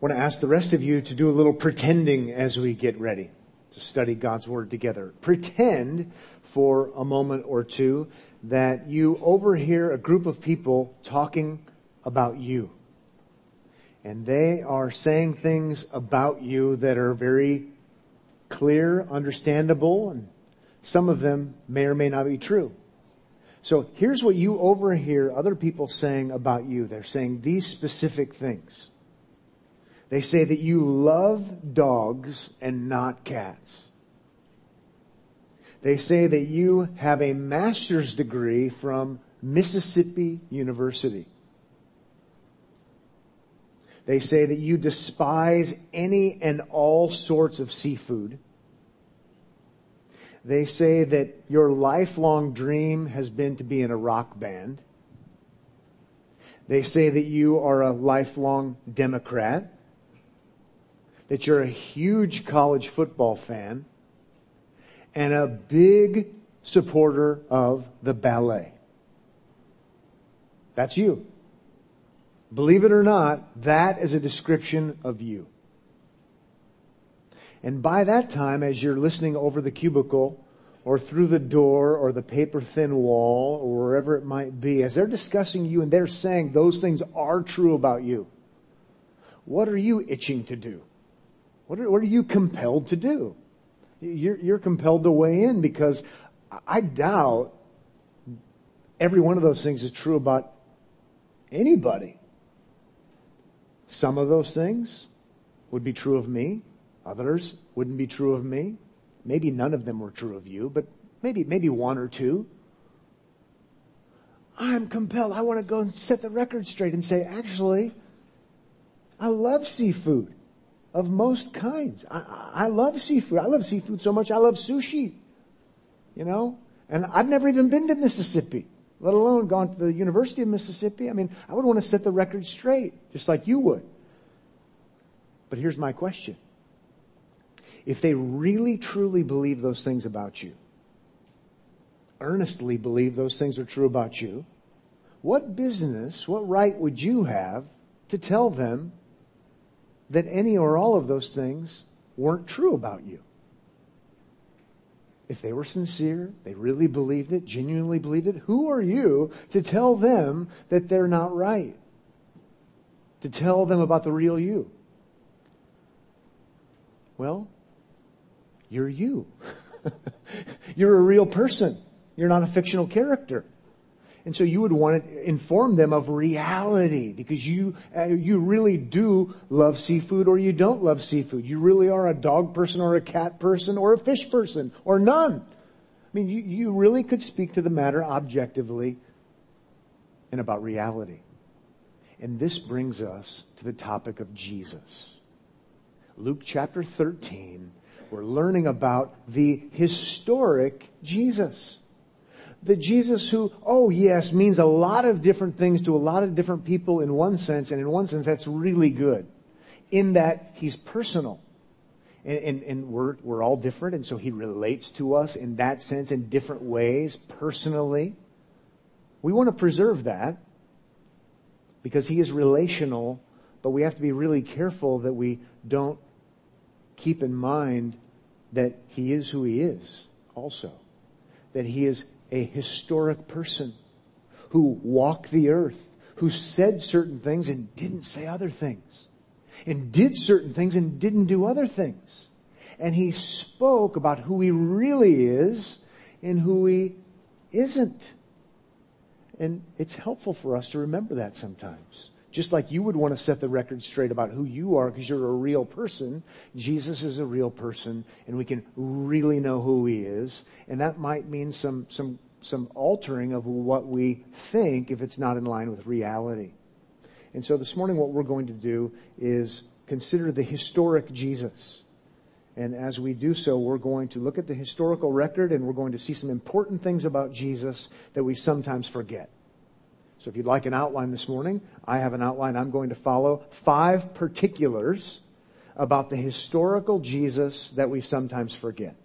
want to ask the rest of you to do a little pretending as we get ready to study God's Word together. Pretend for a moment or two that you overhear a group of people talking about you. And they are saying things about you that are very clear, understandable, and some of them may or may not be true. So here's what you overhear other people saying about you. They're saying these specific things. They say that you love dogs and not cats. They say that you have a master's degree from Mississippi University. They say that you despise any and all sorts of seafood. They say that your lifelong dream has been to be in a rock band. They say that you are a lifelong Democrat, that you're a huge college football fan, and a big supporter of the ballet. That's you. Believe it or not, that is a description of you. And by that time, as you're listening over the cubicle or through the door or the paper thin wall or wherever it might be, as they're discussing you and they're saying those things are true about you, what are you itching to do? What are, what are you compelled to do? You're, you're compelled to weigh in because I doubt every one of those things is true about anybody. Some of those things would be true of me. Others wouldn't be true of me. Maybe none of them were true of you, but maybe, maybe one or two. I'm compelled. I want to go and set the record straight and say, actually, I love seafood of most kinds. I, I love seafood. I love seafood so much. I love sushi. You know? And I've never even been to Mississippi, let alone gone to the University of Mississippi. I mean, I would want to set the record straight, just like you would. But here's my question if they really truly believe those things about you, earnestly believe those things are true about you, what business, what right would you have to tell them that any or all of those things weren't true about you? If they were sincere, they really believed it, genuinely believed it, who are you to tell them that they're not right? To tell them about the real you? Well, you're you. You're a real person. You're not a fictional character. And so you would want to inform them of reality because you, uh, you really do love seafood or you don't love seafood. You really are a dog person or a cat person or a fish person or none. I mean, you, you really could speak to the matter objectively and about reality. And this brings us to the topic of Jesus. Luke chapter 13 we're learning about the historic Jesus. The Jesus who, oh yes, means a lot of different things to a lot of different people in one sense, and in one sense that's really good. In that he's personal. And, and, and we're, we're all different, and so he relates to us in that sense in different ways, personally. We want to preserve that because he is relational, but we have to be really careful that we don't keep in mind that he is who he is also. That he is a historic person who walked the earth, who said certain things and didn't say other things, and did certain things and didn't do other things. And he spoke about who he really is and who he isn't. And it's helpful for us to remember that sometimes. Just like you would want to set the record straight about who you are because you're a real person, Jesus is a real person and we can really know who he is. And that might mean some, some, some altering of what we think if it's not in line with reality. And so this morning what we're going to do is consider the historic Jesus. And as we do so, we're going to look at the historical record and we're going to see some important things about Jesus that we sometimes forget. So if you'd like an outline this morning, I have an outline. I'm going to follow five particulars about the historical Jesus that we sometimes forget.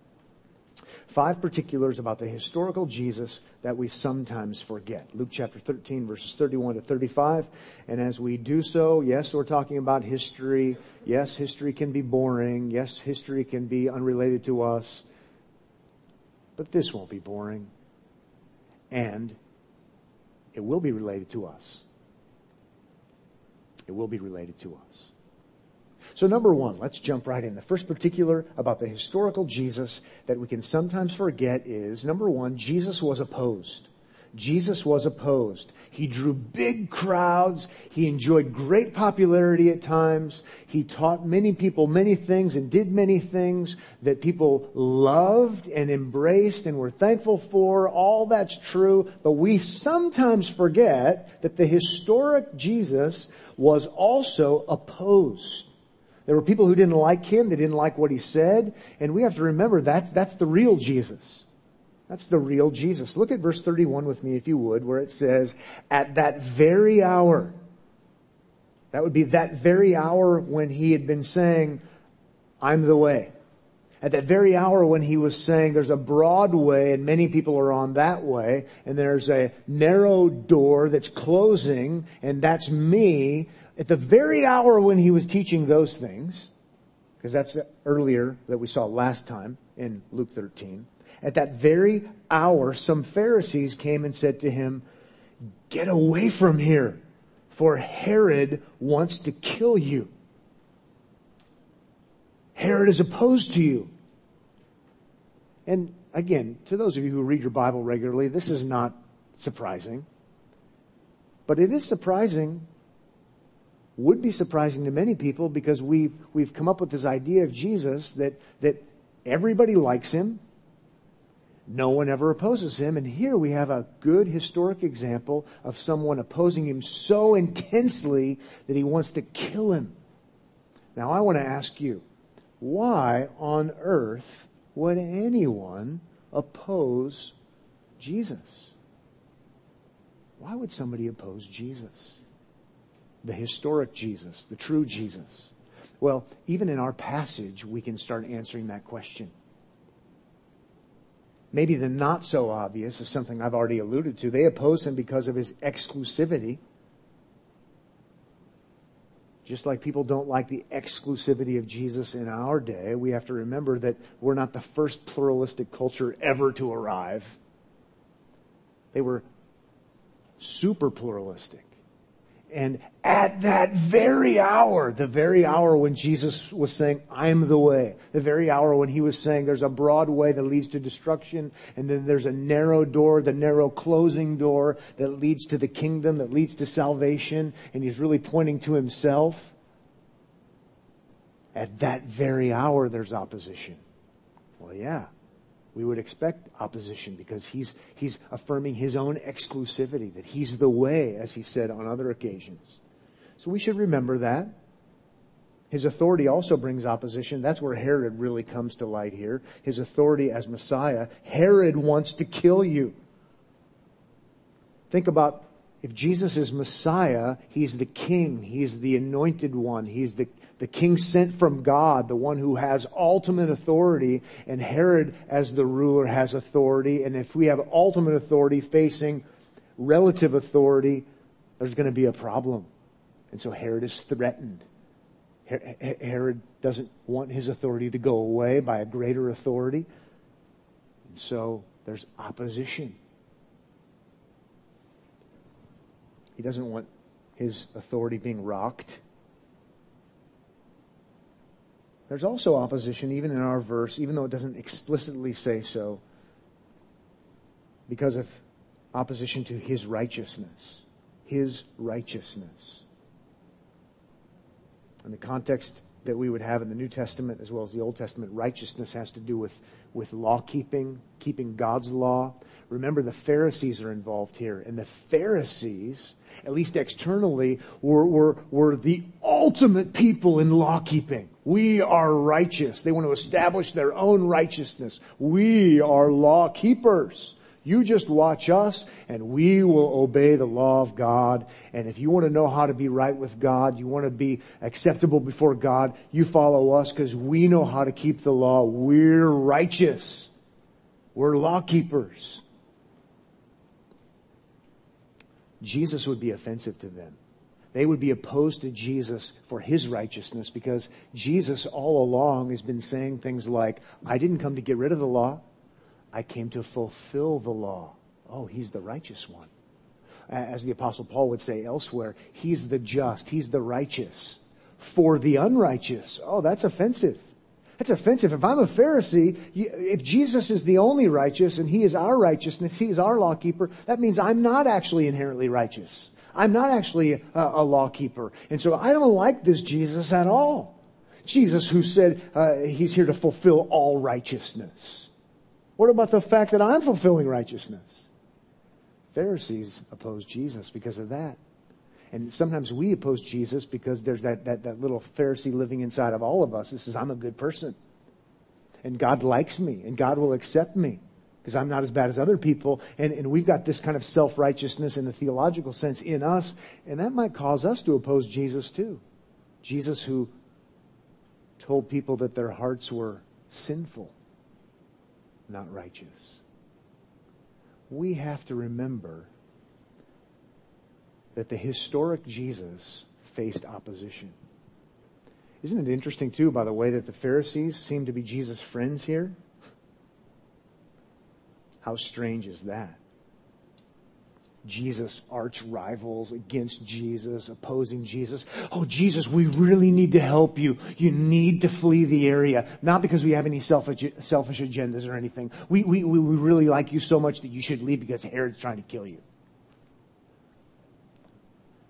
Five particulars about the historical Jesus that we sometimes forget. Luke chapter 13, verses 31 to 35. And as we do so, yes, we're talking about history. Yes, history can be boring. Yes, history can be unrelated to us. But this won't be boring. And it will be related to us. It will be related to us. So, number one, let's jump right in. The first particular about the historical Jesus that we can sometimes forget is number one, Jesus was opposed. Jesus was opposed. He drew big crowds. He enjoyed great popularity at times. He taught many people many things and did many things that people loved and embraced and were thankful for. All that's true. But we sometimes forget that the historic Jesus was also opposed. There were people who didn't like him. They didn't like what he said. And we have to remember that's, that's the real Jesus. That's the real Jesus. Look at verse 31 with me, if you would, where it says, at that very hour, that would be that very hour when he had been saying, I'm the way. At that very hour when he was saying there's a broad way and many people are on that way and there's a narrow door that's closing and that's me. At the very hour when he was teaching those things, because that's earlier that we saw last time in Luke 13, at that very hour, some Pharisees came and said to him, Get away from here, for Herod wants to kill you. Herod is opposed to you. And again, to those of you who read your Bible regularly, this is not surprising. But it is surprising, would be surprising to many people because we've, we've come up with this idea of Jesus that, that everybody likes him, no one ever opposes him. And here we have a good historic example of someone opposing him so intensely that he wants to kill him. Now, I want to ask you, why on earth would anyone oppose Jesus? Why would somebody oppose Jesus? The historic Jesus, the true Jesus. Well, even in our passage, we can start answering that question. Maybe the not so obvious is something I've already alluded to. They oppose him because of his exclusivity. Just like people don't like the exclusivity of Jesus in our day, we have to remember that we're not the first pluralistic culture ever to arrive. They were super pluralistic. And at that very hour, the very hour when Jesus was saying, I'm the way, the very hour when he was saying there's a broad way that leads to destruction, and then there's a narrow door, the narrow closing door that leads to the kingdom, that leads to salvation, and he's really pointing to himself. At that very hour, there's opposition. Well, yeah, we would expect opposition because he's, he's affirming his own exclusivity, that he's the way, as he said on other occasions. So we should remember that. His authority also brings opposition. That's where Herod really comes to light here. His authority as Messiah. Herod wants to kill you. Think about if Jesus is Messiah, he's the king, he's the anointed one, he's the, the king sent from God, the one who has ultimate authority, and Herod, as the ruler, has authority. And if we have ultimate authority facing relative authority, there's going to be a problem. And so Herod is threatened. Herod doesn't want his authority to go away by a greater authority. And so there's opposition. He doesn't want his authority being rocked. There's also opposition, even in our verse, even though it doesn't explicitly say so, because of opposition to his righteousness. His righteousness. In the context that we would have in the New Testament as well as the Old Testament, righteousness has to do with, with law keeping, keeping God's law. Remember, the Pharisees are involved here. And the Pharisees, at least externally, were, were, were the ultimate people in law keeping. We are righteous. They want to establish their own righteousness. We are law keepers. You just watch us and we will obey the law of God. And if you want to know how to be right with God, you want to be acceptable before God, you follow us because we know how to keep the law. We're righteous. We're law keepers. Jesus would be offensive to them. They would be opposed to Jesus for his righteousness because Jesus all along has been saying things like, I didn't come to get rid of the law. I came to fulfill the law. Oh, he's the righteous one. As the apostle Paul would say elsewhere, he's the just, he's the righteous. For the unrighteous. Oh, that's offensive. That's offensive. If I'm a Pharisee, if Jesus is the only righteous and he is our righteousness, he is our law keeper, that means I'm not actually inherently righteous. I'm not actually a, a law keeper. And so I don't like this Jesus at all. Jesus who said uh, he's here to fulfill all righteousness. What about the fact that I'm fulfilling righteousness? Pharisees oppose Jesus because of that. And sometimes we oppose Jesus because there's that, that, that little Pharisee living inside of all of us that says, I'm a good person. And God likes me and God will accept me because I'm not as bad as other people. And, and we've got this kind of self righteousness in the theological sense in us. And that might cause us to oppose Jesus too. Jesus who told people that their hearts were sinful, not righteous. We have to remember that the historic Jesus faced opposition. Isn't it interesting, too, by the way, that the Pharisees seem to be Jesus' friends here? How strange is that? Jesus, arch rivals against Jesus, opposing Jesus. Oh, Jesus, we really need to help you. You need to flee the area. Not because we have any selfish, selfish agendas or anything. We, we, we really like you so much that you should leave because Herod's trying to kill you.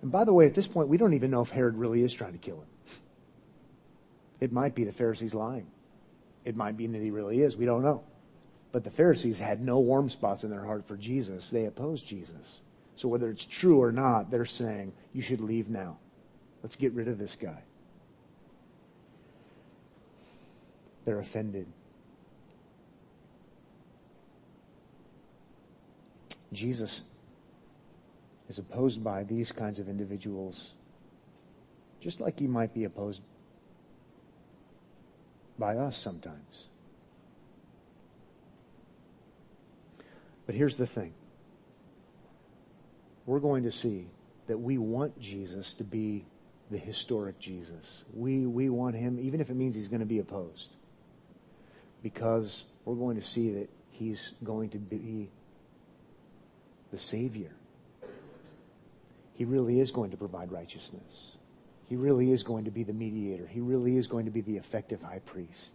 And by the way, at this point, we don't even know if Herod really is trying to kill him. It might be the Pharisees lying. It might be that he really is. We don't know. But the Pharisees had no warm spots in their heart for Jesus. They opposed Jesus. So whether it's true or not, they're saying, you should leave now. Let's get rid of this guy. They're offended. Jesus is opposed by these kinds of individuals, just like he might be opposed by us sometimes. But here's the thing we're going to see that we want Jesus to be the historic Jesus. We, we want him, even if it means he's going to be opposed, because we're going to see that he's going to be the Savior he really is going to provide righteousness. He really is going to be the mediator. He really is going to be the effective high priest.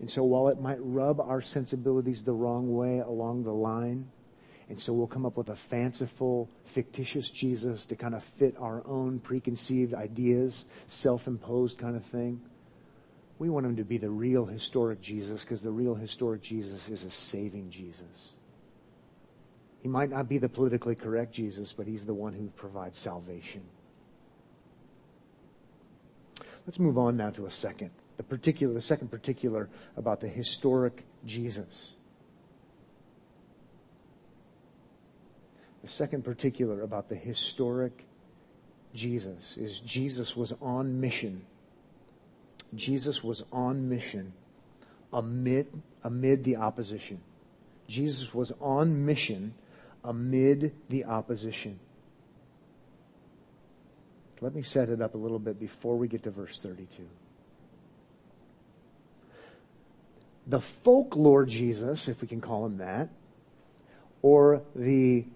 And so while it might rub our sensibilities the wrong way along the line, and so we'll come up with a fanciful, fictitious Jesus to kind of fit our own preconceived ideas, self imposed kind of thing. We want him to be the real historic Jesus because the real historic Jesus is a saving Jesus. He might not be the politically correct Jesus, but he's the one who provides salvation. Let's move on now to a second. The particular, the second particular about the historic Jesus. The second particular about the historic Jesus is Jesus was on mission. Jesus was on mission amid, amid the opposition. Jesus was on mission amid the opposition. Let me set it up a little bit before we get to verse 32. The folklore Jesus, if we can call him that, or the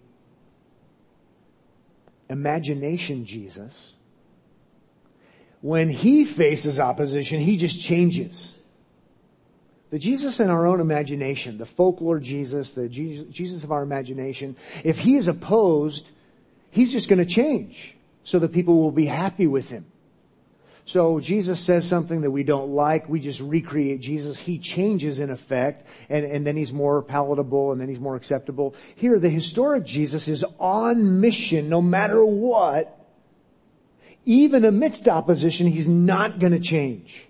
imagination Jesus, when he faces opposition, he just changes. The Jesus in our own imagination, the folklore Jesus, the Jesus of our imagination, if he is opposed, he's just going to change so that people will be happy with him. So Jesus says something that we don't like. We just recreate Jesus. He changes in effect, and, and then he's more palatable, and then he's more acceptable. Here, the historic Jesus is on mission no matter what. Even amidst opposition, he's not going to change.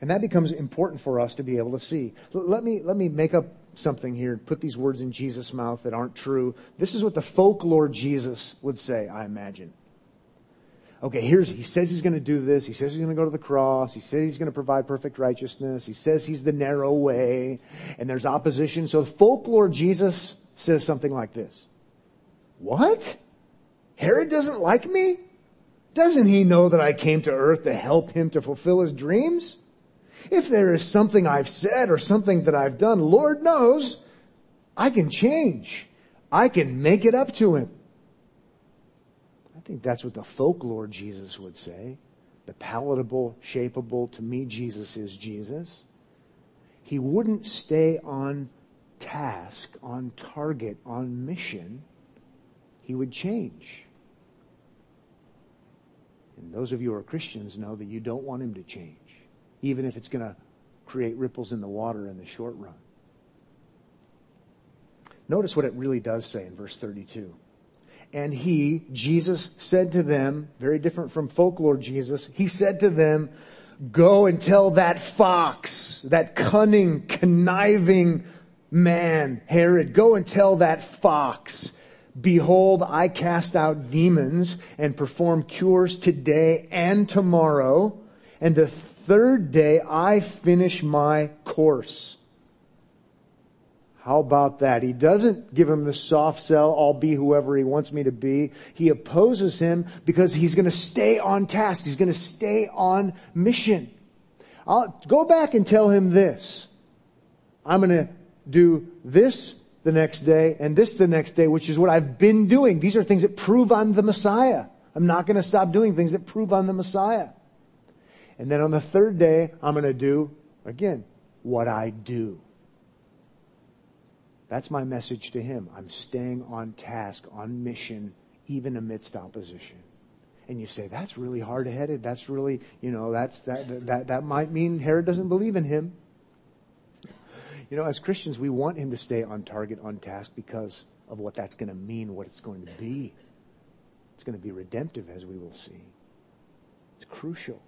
And that becomes important for us to be able to see. Let me, let me make up something here, put these words in Jesus' mouth that aren't true. This is what the folklore Jesus would say, I imagine. Okay, here's, he says he's going to do this. He says he's going to go to the cross. He says he's going to provide perfect righteousness. He says he's the narrow way. And there's opposition. So the folklore Jesus says something like this. What? Herod doesn't like me? Doesn't he know that I came to earth to help him to fulfill his dreams? If there is something I've said or something that I've done, Lord knows I can change. I can make it up to him. I think that's what the folklore Jesus would say. The palatable, shapeable, to me, Jesus is Jesus. He wouldn't stay on task, on target, on mission. He would change. And those of you who are Christians know that you don't want him to change, even if it's going to create ripples in the water in the short run. Notice what it really does say in verse 32. And he, Jesus, said to them, very different from folklore Jesus, he said to them, Go and tell that fox, that cunning, conniving man, Herod, go and tell that fox, Behold, I cast out demons and perform cures today and tomorrow, and the third day I finish my course. How about that? He doesn't give him the soft sell, I'll be whoever he wants me to be. He opposes him because he's going to stay on task. He's going to stay on mission. I'll go back and tell him this. I'm going to do this the next day and this the next day, which is what I've been doing. These are things that prove I'm the Messiah. I'm not going to stop doing things that prove I'm the Messiah. And then on the third day, I'm going to do, again, what I do. That's my message to him. I'm staying on task, on mission, even amidst opposition. And you say, that's really hard headed. That's really, you know, that's, that, that, that might mean Herod doesn't believe in him. You know, as Christians, we want him to stay on target, on task because of what that's going to mean, what it's going to be. It's going to be redemptive, as we will see. It's crucial.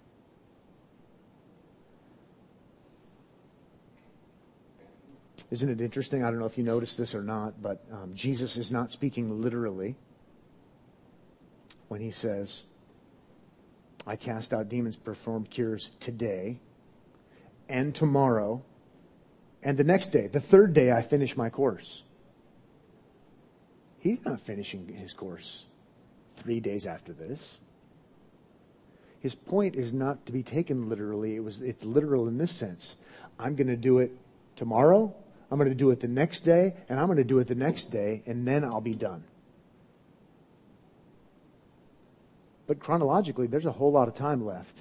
Isn't it interesting? I don't know if you noticed this or not, but um, Jesus is not speaking literally when he says, I cast out demons, perform cures today and tomorrow, and the next day, the third day, I finish my course. He's not finishing his course three days after this. His point is not to be taken literally. It was, it's literal in this sense. I'm going to do it tomorrow I'm going to do it the next day, and I'm going to do it the next day, and then I'll be done. But chronologically, there's a whole lot of time left.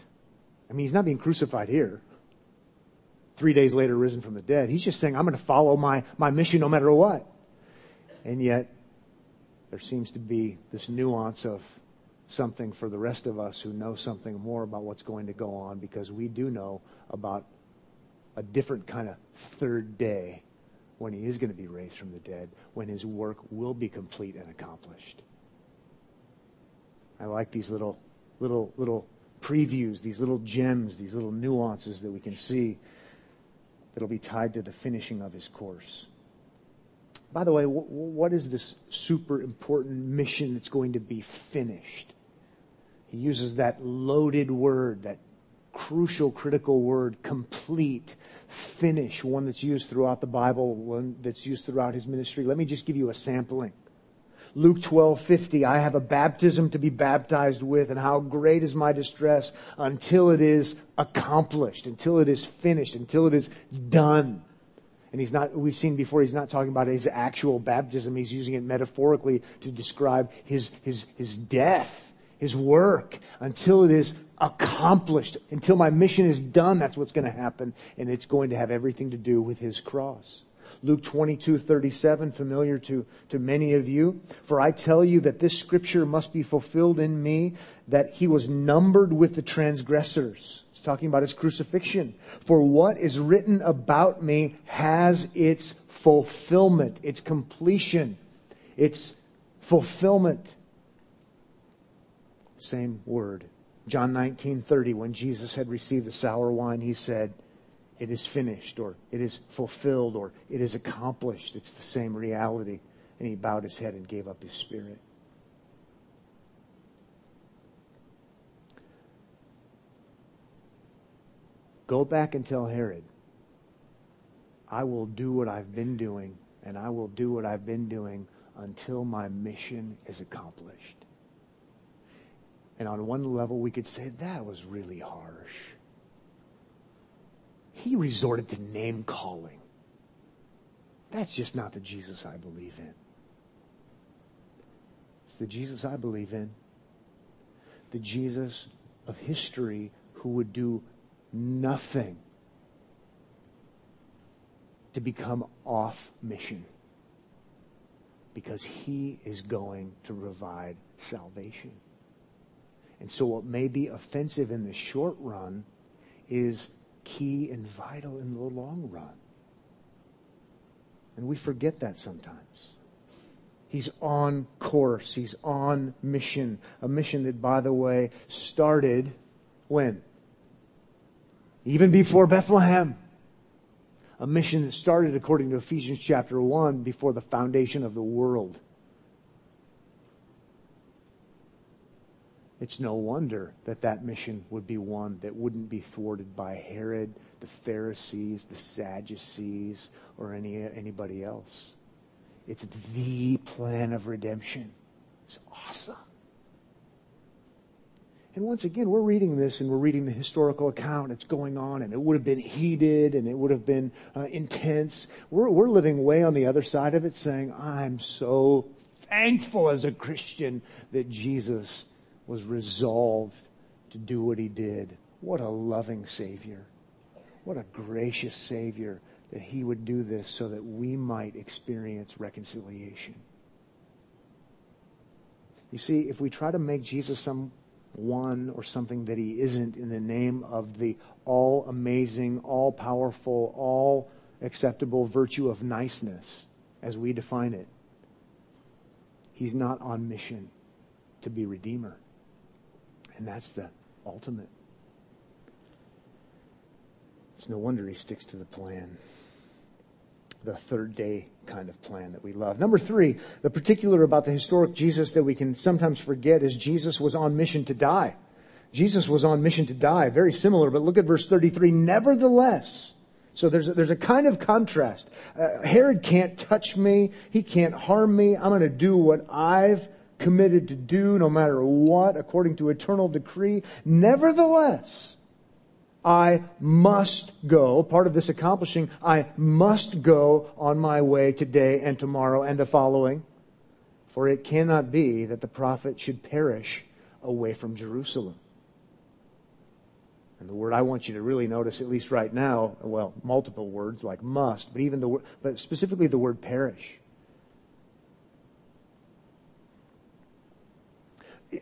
I mean, he's not being crucified here. Three days later, risen from the dead. He's just saying, I'm going to follow my, my mission no matter what. And yet, there seems to be this nuance of something for the rest of us who know something more about what's going to go on because we do know about a different kind of third day when he is going to be raised from the dead, when his work will be complete and accomplished. I like these little, little, little previews, these little gems, these little nuances that we can see that'll be tied to the finishing of his course. By the way, what is this super important mission that's going to be finished? He uses that loaded word, that crucial, critical word, complete, finish, one that's used throughout the Bible, one that's used throughout his ministry. Let me just give you a sampling. Luke 12, 50, I have a baptism to be baptized with, and how great is my distress until it is accomplished, until it is finished, until it is done. And he's not, we've seen before, he's not talking about his actual baptism. He's using it metaphorically to describe his, his, his death, his work, until it is accomplished. Until my mission is done, that's what's going to happen. And it's going to have everything to do with his cross. Luke 22, 37, familiar to, to many of you. For I tell you that this scripture must be fulfilled in me, that he was numbered with the transgressors. It's talking about his crucifixion. For what is written about me has its fulfillment, its completion, its fulfillment same word. John 19:30 when Jesus had received the sour wine he said it is finished or it is fulfilled or it is accomplished. It's the same reality and he bowed his head and gave up his spirit. Go back and tell Herod, I will do what I've been doing, and I will do what I've been doing until my mission is accomplished. And on one level, we could say that was really harsh. He resorted to name calling. That's just not the Jesus I believe in. It's the Jesus I believe in. The Jesus of history who would do nothing to become off mission because he is going to provide salvation. And so, what may be offensive in the short run is key and vital in the long run. And we forget that sometimes. He's on course. He's on mission. A mission that, by the way, started when? Even before Bethlehem a mission that started, according to Ephesians chapter 1, before the foundation of the world. It's no wonder that that mission would be one that wouldn't be thwarted by Herod, the Pharisees, the Sadducees, or any, anybody else. It's the plan of redemption. It's awesome. And once again, we're reading this and we're reading the historical account. It's going on, and it would have been heated and it would have been uh, intense. We're, we're living way on the other side of it, saying, I'm so thankful as a Christian that Jesus was resolved to do what he did. What a loving Savior. What a gracious Savior that he would do this so that we might experience reconciliation. You see, if we try to make Jesus some one or something that he isn't in the name of the all amazing, all powerful, all acceptable virtue of niceness as we define it. He's not on mission to be Redeemer. And that's the ultimate. It's no wonder he sticks to the plan the third day kind of plan that we love. Number three, the particular about the historic Jesus that we can sometimes forget is Jesus was on mission to die. Jesus was on mission to die. Very similar, but look at verse 33. Nevertheless, so there's a, there's a kind of contrast. Uh, Herod can't touch me. He can't harm me. I'm going to do what I've committed to do no matter what according to eternal decree. Nevertheless, I must go, part of this accomplishing, I must go on my way today and tomorrow and the following. For it cannot be that the prophet should perish away from Jerusalem. And the word I want you to really notice, at least right now, well, multiple words like must, but even the word, but specifically the word perish.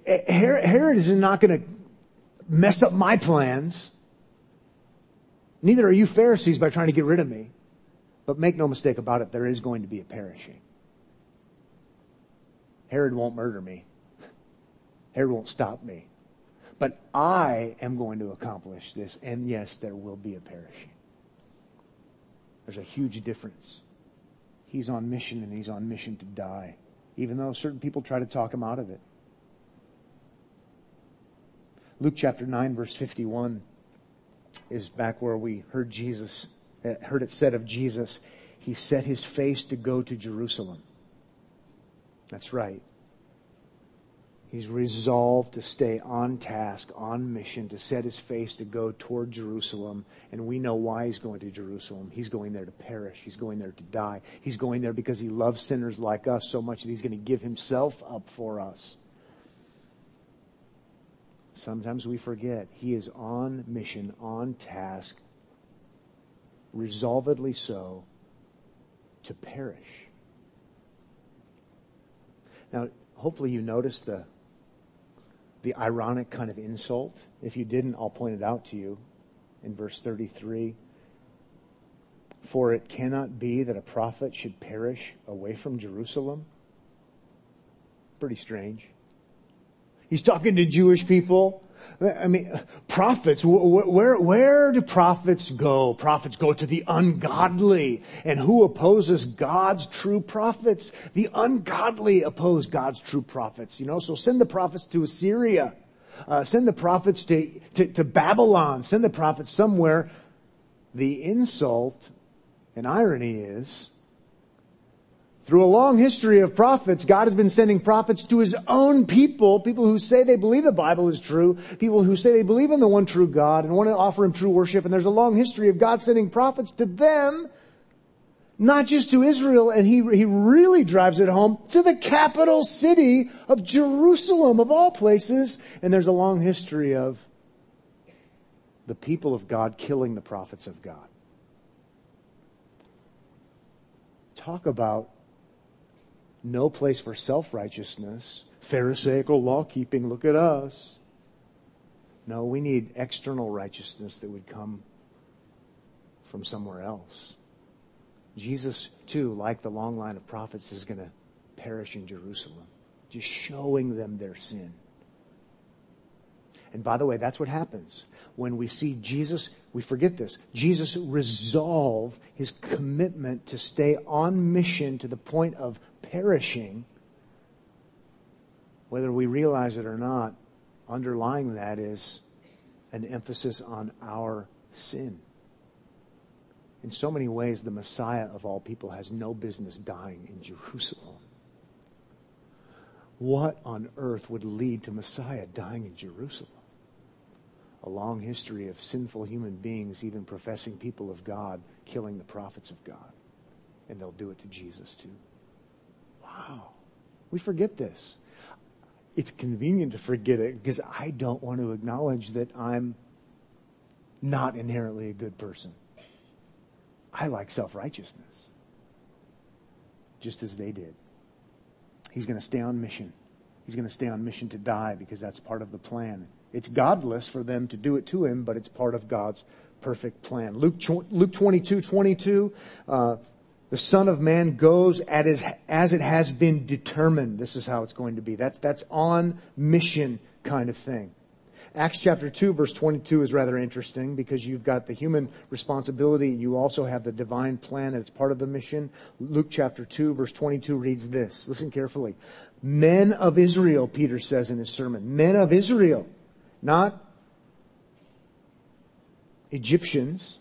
Herod is not going to mess up my plans. Neither are you Pharisees by trying to get rid of me. But make no mistake about it, there is going to be a perishing. Herod won't murder me. Herod won't stop me. But I am going to accomplish this, and yes, there will be a perishing. There's a huge difference. He's on mission, and he's on mission to die, even though certain people try to talk him out of it. Luke chapter 9, verse 51 is back where we heard Jesus, uh, heard it said of Jesus, he set his face to go to Jerusalem. That's right. He's resolved to stay on task, on mission, to set his face to go toward Jerusalem. And we know why he's going to Jerusalem. He's going there to perish. He's going there to die. He's going there because he loves sinners like us so much that he's going to give himself up for us. Sometimes we forget he is on mission, on task, resolvedly so, to perish. Now, hopefully you noticed the, the ironic kind of insult. If you didn't, I'll point it out to you in verse 33. For it cannot be that a prophet should perish away from Jerusalem. Pretty strange. He's talking to Jewish people. I mean, prophets, where, where do prophets go? Prophets go to the ungodly. And who opposes God's true prophets? The ungodly oppose God's true prophets, you know, so send the prophets to Assyria. Uh, send the prophets to, to, to Babylon. Send the prophets somewhere. The insult and irony is through a long history of prophets, God has been sending prophets to his own people, people who say they believe the Bible is true, people who say they believe in the one true God and want to offer him true worship. And there's a long history of God sending prophets to them, not just to Israel. And he, he really drives it home to the capital city of Jerusalem, of all places. And there's a long history of the people of God killing the prophets of God. Talk about no place for self righteousness, Pharisaical law keeping. Look at us. No, we need external righteousness that would come from somewhere else. Jesus, too, like the long line of prophets, is going to perish in Jerusalem, just showing them their sin. And by the way, that's what happens when we see Jesus. We forget this. Jesus resolve his commitment to stay on mission to the point of perishing, whether we realize it or not, underlying that is an emphasis on our sin. In so many ways, the Messiah of all people has no business dying in Jerusalem. What on earth would lead to Messiah dying in Jerusalem? A long history of sinful human beings, even professing people of God, killing the prophets of God. And they'll do it to Jesus too. Wow. We forget this. It's convenient to forget it because I don't want to acknowledge that I'm not inherently a good person. I like self righteousness, just as they did. He's going to stay on mission. He's going to stay on mission to die because that's part of the plan. It's godless for them to do it to him, but it's part of God's perfect plan. Luke, Luke 22, 22, uh, the Son of Man goes as, as it has been determined. This is how it's going to be. That's, that's on mission kind of thing. Acts chapter 2 verse 22 is rather interesting because you've got the human responsibility and you also have the divine plan that's part of the mission. Luke chapter 2 verse 22 reads this. Listen carefully. Men of Israel, Peter says in his sermon. Men of Israel. Not Egyptians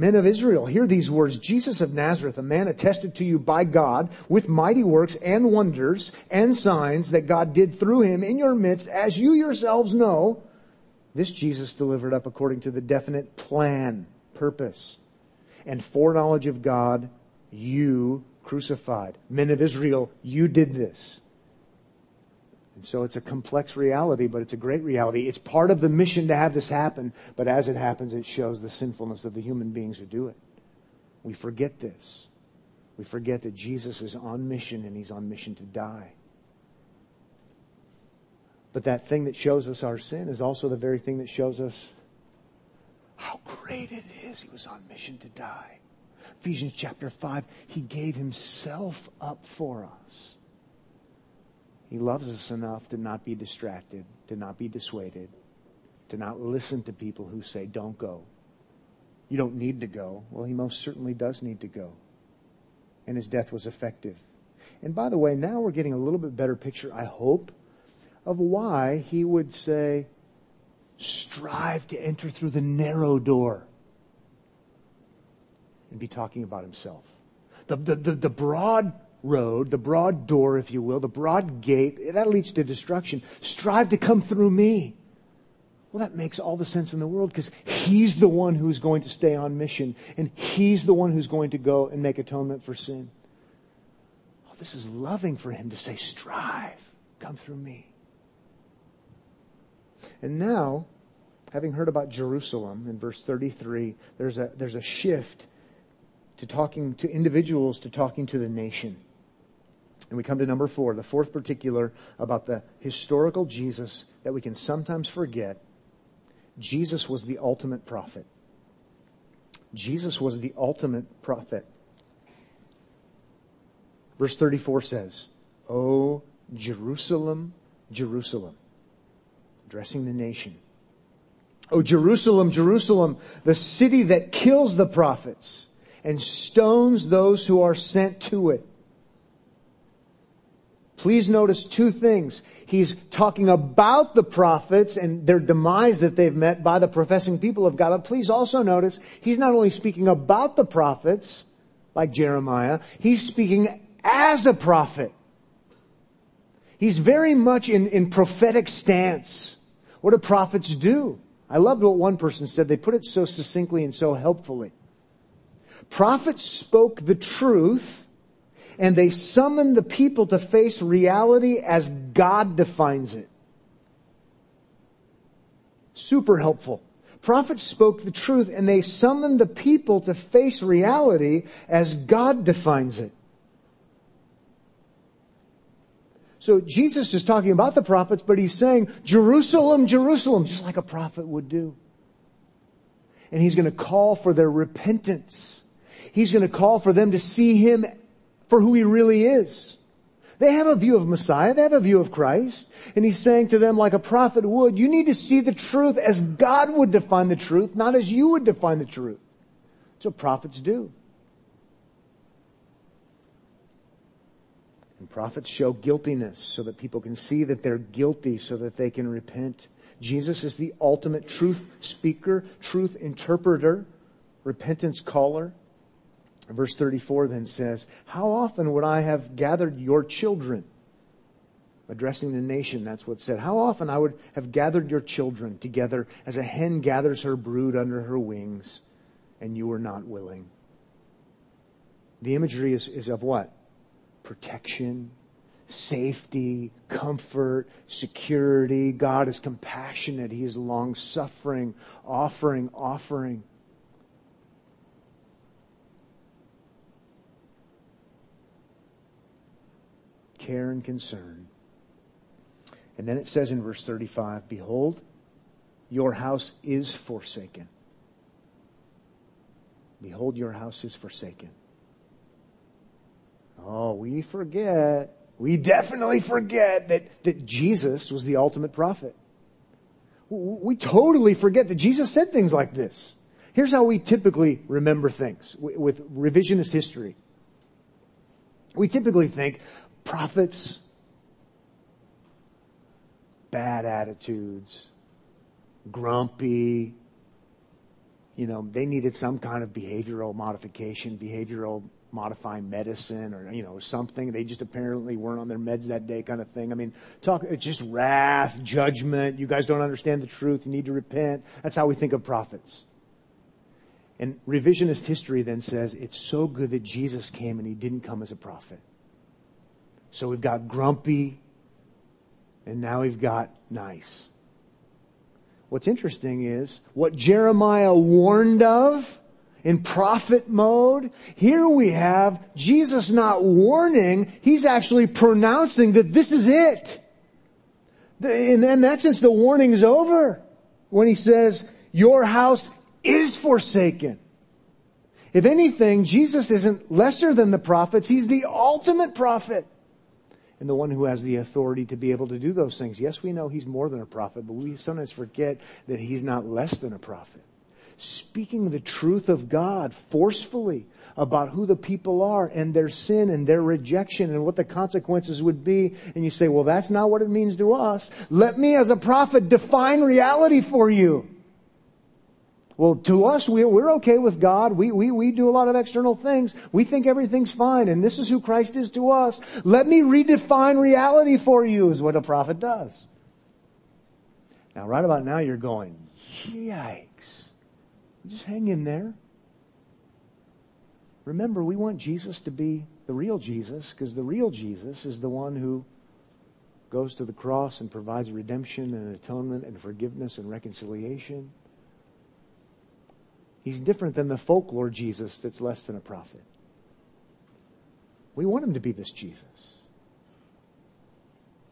Men of Israel, hear these words. Jesus of Nazareth, a man attested to you by God with mighty works and wonders and signs that God did through him in your midst, as you yourselves know. This Jesus delivered up according to the definite plan, purpose, and foreknowledge of God, you crucified. Men of Israel, you did this. And so it's a complex reality, but it's a great reality. It's part of the mission to have this happen, but as it happens, it shows the sinfulness of the human beings who do it. We forget this. We forget that Jesus is on mission and he's on mission to die. But that thing that shows us our sin is also the very thing that shows us how great it is he was on mission to die. Ephesians chapter 5, he gave himself up for us. He loves us enough to not be distracted, to not be dissuaded, to not listen to people who say, don't go. You don't need to go. Well, he most certainly does need to go. And his death was effective. And by the way, now we're getting a little bit better picture, I hope, of why he would say, strive to enter through the narrow door and be talking about himself. The, the, the, the broad road, the broad door, if you will, the broad gate, that leads to destruction. Strive to come through me. Well, that makes all the sense in the world because he's the one who's going to stay on mission and he's the one who's going to go and make atonement for sin. Oh, this is loving for him to say, strive, come through me. And now, having heard about Jerusalem in verse 33, there's a, there's a shift to talking to individuals to talking to the nation. And we come to number four, the fourth particular about the historical Jesus that we can sometimes forget. Jesus was the ultimate prophet. Jesus was the ultimate prophet. Verse 34 says, O Jerusalem, Jerusalem, addressing the nation. O Jerusalem, Jerusalem, the city that kills the prophets and stones those who are sent to it. Please notice two things. He's talking about the prophets and their demise that they've met by the professing people of God. But please also notice he's not only speaking about the prophets, like Jeremiah, he's speaking as a prophet. He's very much in, in prophetic stance. What do prophets do? I loved what one person said. They put it so succinctly and so helpfully. Prophets spoke the truth and they summoned the people to face reality as God defines it. Super helpful. Prophets spoke the truth and they summoned the people to face reality as God defines it. So Jesus is talking about the prophets, but he's saying, Jerusalem, Jerusalem, just like a prophet would do. And he's going to call for their repentance. He's going to call for them to see him for who he really is. They have a view of Messiah. They have a view of Christ. And he's saying to them like a prophet would, you need to see the truth as God would define the truth, not as you would define the truth. What prophets do. And prophets show guiltiness so that people can see that they're guilty so that they can repent. Jesus is the ultimate truth speaker, truth interpreter, repentance caller. Verse 34 then says, How often would I have gathered your children? Addressing the nation, that's what said. How often I would have gathered your children together as a hen gathers her brood under her wings, and you were not willing. The imagery is, is of what? protection, safety, comfort, security. God is compassionate. He is long suffering, offering, offering. Care and concern. And then it says in verse 35 Behold, your house is forsaken. Behold, your house is forsaken. Oh, we forget. We definitely forget that, that Jesus was the ultimate prophet. We totally forget that Jesus said things like this. Here's how we typically remember things with revisionist history. We typically think prophets, bad attitudes, grumpy, you know, they needed some kind of behavioral modification, behavioral modifying medicine or you know something. They just apparently weren't on their meds that day kind of thing. I mean talk it's just wrath judgment. You guys don't understand the truth. You need to repent. That's how we think of prophets. And revisionist history then says it's so good that jesus came and he didn't come as a prophet so we've got grumpy and now we've got nice what's interesting is what jeremiah warned of in prophet mode. Here we have Jesus not warning, he's actually pronouncing that this is it. And in that sense, the warning's over when he says, Your house is forsaken. If anything, Jesus isn't lesser than the prophets, he's the ultimate prophet. And the one who has the authority to be able to do those things. Yes, we know he's more than a prophet, but we sometimes forget that he's not less than a prophet speaking the truth of God forcefully about who the people are and their sin and their rejection and what the consequences would be. And you say, well, that's not what it means to us. Let me as a prophet define reality for you. Well, to us, we're, okay with God. We, we, we do a lot of external things. We think everything's fine, and this is who Christ is to us. Let me redefine reality for you, is what a prophet does. Now, right about now, you're going, yikes. Just hang in there. Remember, we want Jesus to be the real Jesus because the real Jesus is the one who goes to the cross and provides redemption and atonement and forgiveness and reconciliation. He's different than the folklore Jesus that's less than a prophet. We want him to be this Jesus,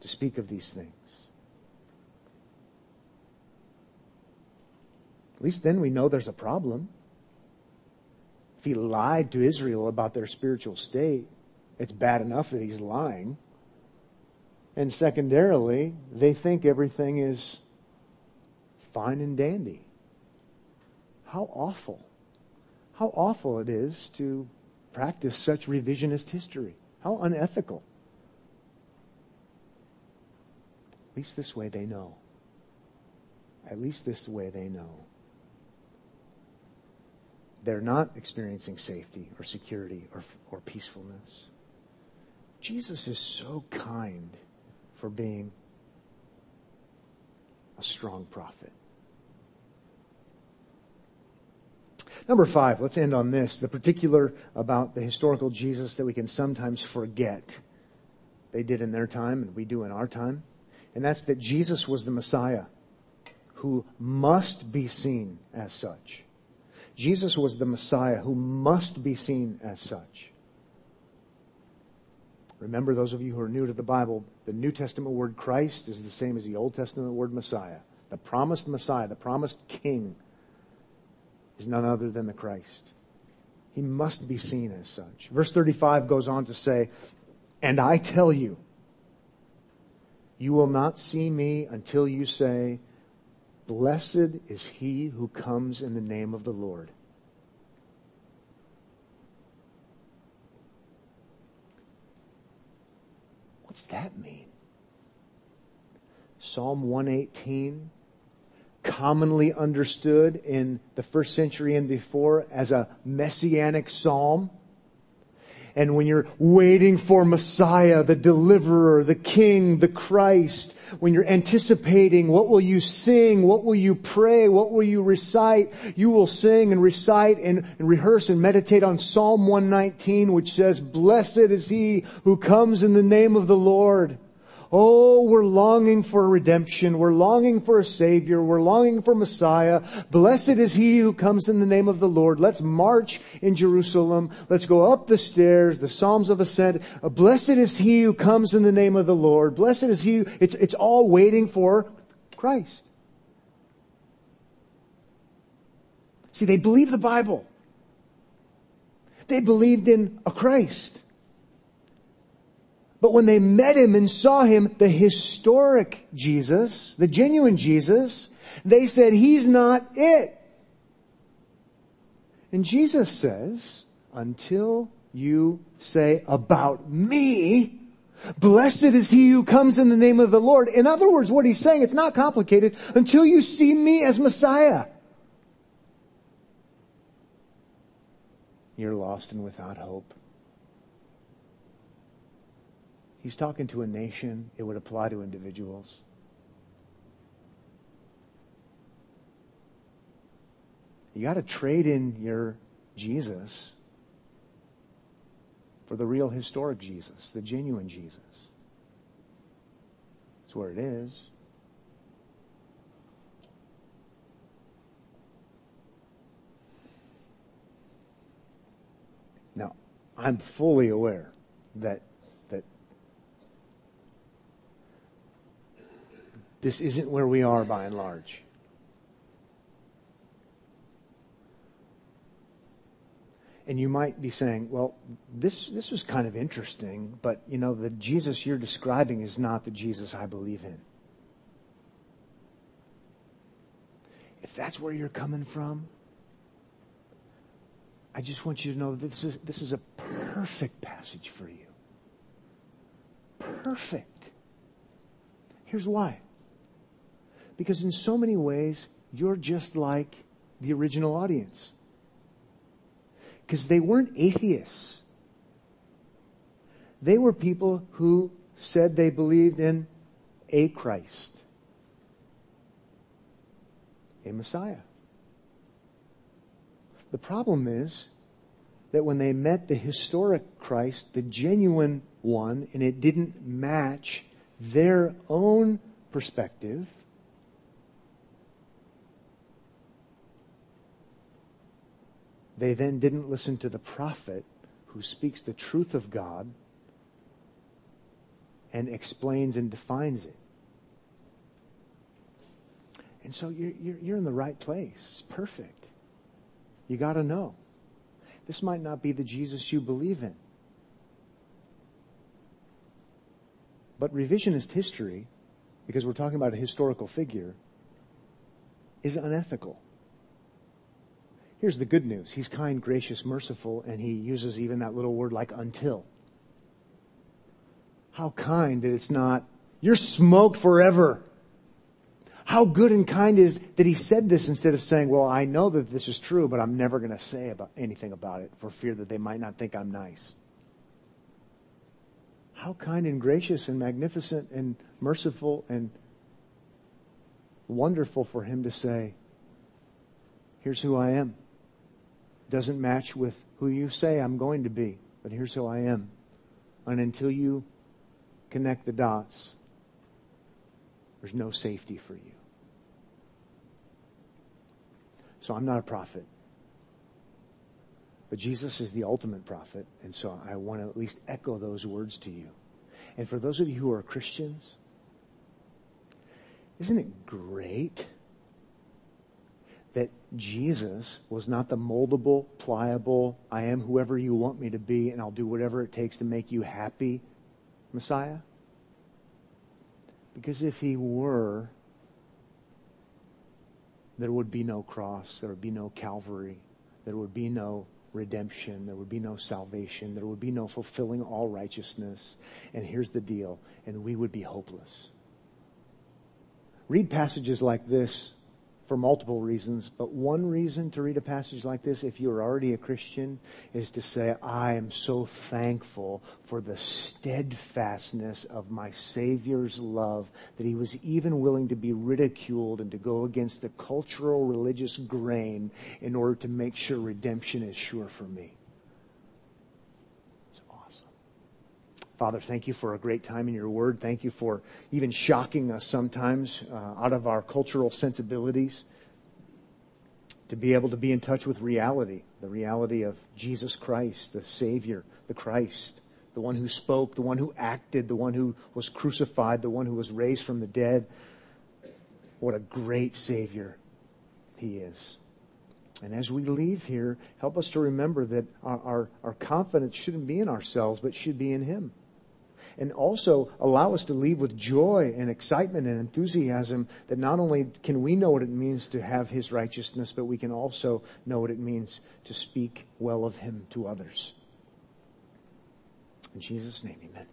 to speak of these things. At least then we know there's a problem. If he lied to Israel about their spiritual state, it's bad enough that he's lying. And secondarily, they think everything is fine and dandy. How awful. How awful it is to practice such revisionist history. How unethical. At least this way they know. At least this way they know. They're not experiencing safety or security or, or peacefulness. Jesus is so kind for being a strong prophet. Number five, let's end on this. The particular about the historical Jesus that we can sometimes forget. They did in their time and we do in our time. And that's that Jesus was the Messiah who must be seen as such. Jesus was the Messiah who must be seen as such. Remember, those of you who are new to the Bible, the New Testament word Christ is the same as the Old Testament word Messiah. The promised Messiah, the promised King, is none other than the Christ. He must be seen as such. Verse 35 goes on to say, And I tell you, you will not see me until you say, Blessed is he who comes in the name of the Lord. What's that mean? Psalm 118 commonly understood in the first century and before as a messianic psalm. And when you're waiting for Messiah, the deliverer, the king, the Christ, when you're anticipating what will you sing, what will you pray, what will you recite, you will sing and recite and, and rehearse and meditate on Psalm 119, which says, Blessed is he who comes in the name of the Lord. Oh, we're longing for redemption. We're longing for a Savior. We're longing for Messiah. Blessed is He who comes in the name of the Lord. Let's march in Jerusalem. Let's go up the stairs, the Psalms of Ascent. Uh, blessed is He who comes in the name of the Lord. Blessed is He. It's, it's all waiting for Christ. See, they believed the Bible. They believed in a Christ. But when they met him and saw him, the historic Jesus, the genuine Jesus, they said, He's not it. And Jesus says, Until you say about me, blessed is he who comes in the name of the Lord. In other words, what he's saying, it's not complicated, until you see me as Messiah. You're lost and without hope. He's talking to a nation. It would apply to individuals. You got to trade in your Jesus for the real historic Jesus, the genuine Jesus. That's where it is. Now, I'm fully aware that This isn't where we are by and large. And you might be saying, well, this, this was kind of interesting, but you know, the Jesus you're describing is not the Jesus I believe in. If that's where you're coming from, I just want you to know that this is, this is a perfect passage for you. Perfect. Here's why. Because in so many ways, you're just like the original audience. Because they weren't atheists. They were people who said they believed in a Christ, a Messiah. The problem is that when they met the historic Christ, the genuine one, and it didn't match their own perspective, They then didn't listen to the prophet who speaks the truth of God and explains and defines it. And so you're, you're, you're in the right place. It's perfect. You got to know. This might not be the Jesus you believe in. But revisionist history, because we're talking about a historical figure, is unethical. Here's the good news He's kind, gracious, merciful, and He uses even that little word like until. How kind that it's not You're smoked forever. How good and kind is that he said this instead of saying, well, I know that this is true, but I'm never going to say about anything about it for fear that they might not think I'm nice. How kind and gracious and magnificent and merciful and wonderful for him to say, here's who I am. Doesn't match with who you say I'm going to be, but here's who I am. And until you connect the dots, there's no safety for you. So I'm not a prophet. But Jesus is the ultimate prophet, and so I want to at least echo those words to you. And for those of you who are Christians, isn't it great Jesus was not the moldable, pliable, I am whoever you want me to be, and I'll do whatever it takes to make you happy Messiah? Because if he were, there would be no cross, there would be no Calvary, there would be no redemption, there would be no salvation, there would be no fulfilling all righteousness. And here's the deal, and we would be hopeless. Read passages like this for multiple reasons, but one reason to read a passage like this, if you're already a Christian, is to say, I am so thankful for the steadfastness of my Savior's love that he was even willing to be ridiculed and to go against the cultural religious grain in order to make sure redemption is sure for me. Father, thank you for a great time in your word. Thank you for even shocking us sometimes uh, out of our cultural sensibilities to be able to be in touch with reality, the reality of Jesus Christ, the Savior, the Christ, the one who spoke, the one who acted, the one who was crucified, the one who was raised from the dead. What a great Savior he is. And as we leave here, help us to remember that our, our, our confidence shouldn't be in ourselves, but should be in Him and also allow us to leave with joy and excitement and enthusiasm that not only can we know what it means to have his righteousness, but we can also know what it means to speak well of him to others. In Jesus' name, amen.